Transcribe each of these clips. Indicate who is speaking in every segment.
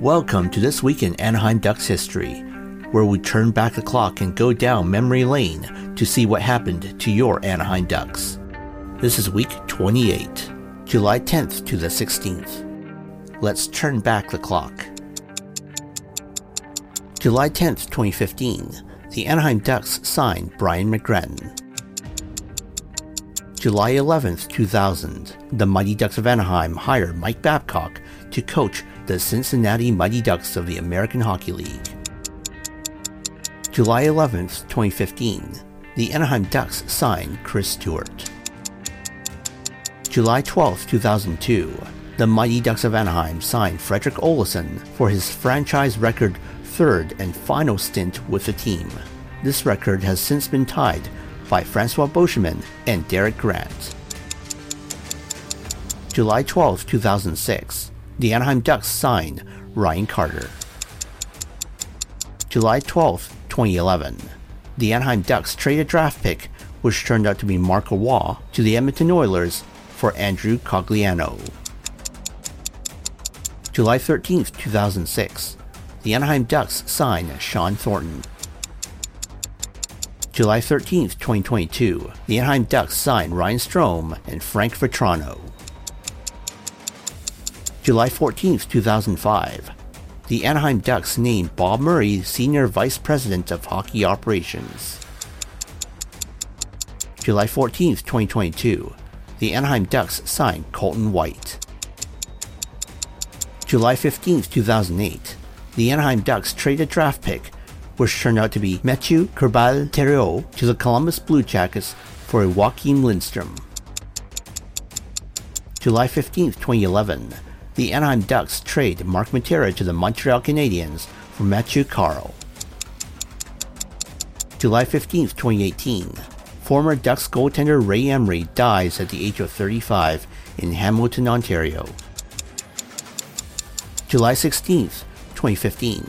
Speaker 1: Welcome to This Week in Anaheim Ducks History, where we turn back the clock and go down memory lane to see what happened to your Anaheim Ducks. This is week 28, July 10th to the 16th. Let's turn back the clock. July 10th, 2015, the Anaheim Ducks signed Brian McGrattan. July 11th, 2000, the Mighty Ducks of Anaheim hired Mike Babcock to coach the Cincinnati Mighty Ducks of the American Hockey League. July 11, 2015, the Anaheim Ducks signed Chris Stewart. July 12, 2002, the Mighty Ducks of Anaheim signed Fredrik Olausson for his franchise record third and final stint with the team. This record has since been tied by Francois Beauchemin and Derek Grant. July 12, 2006, the Anaheim Ducks signed Ryan Carter. July 12, 2011, the Anaheim Ducks traded a draft pick, which turned out to be Marco Waugh, to the Edmonton Oilers for Andrew Cogliano. July 13, 2006, the Anaheim Ducks signed Shawn Thornton. July 13, 2022, the Anaheim Ducks signed Ryan Strome and Frank Vatrano. July 14, 2005, the Anaheim Ducks named Bob Murray Senior Vice President of Hockey Operations. July 14, 2022, the Anaheim Ducks signed Colton White. July 15, 2008, the Anaheim Ducks traded draft pick, which turned out to be Mathieu Corbeil-Thériault, to the Columbus Blue Jackets for a Joakim Lindstrom. July 15, 2011, the Anaheim Ducks trade Mark Mitera to the Montreal Canadiens for Mathieu Carle. July 15, 2018, former Ducks goaltender Ray Emery dies at the age of 35 in Hamilton, Ontario. July 16, 2015,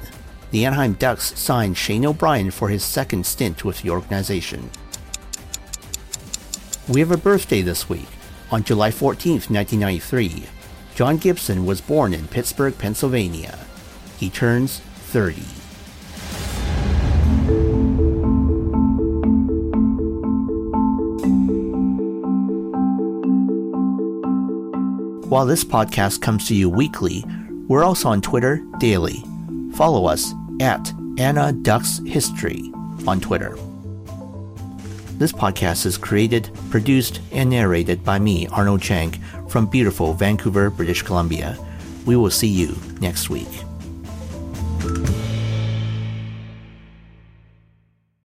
Speaker 1: the Anaheim Ducks signed Shane O'Brien for his second stint with the organization. We have a birthday this week. On July 14, 1993, John Gibson was born in Pittsburgh, Pennsylvania. He turns 30. While this podcast comes to you weekly, we're also on Twitter daily. Follow us at Ana Ducks History on Twitter. This podcast is created, produced, and narrated by me, Arnold Chang, from beautiful Vancouver, British Columbia. We will see you next week.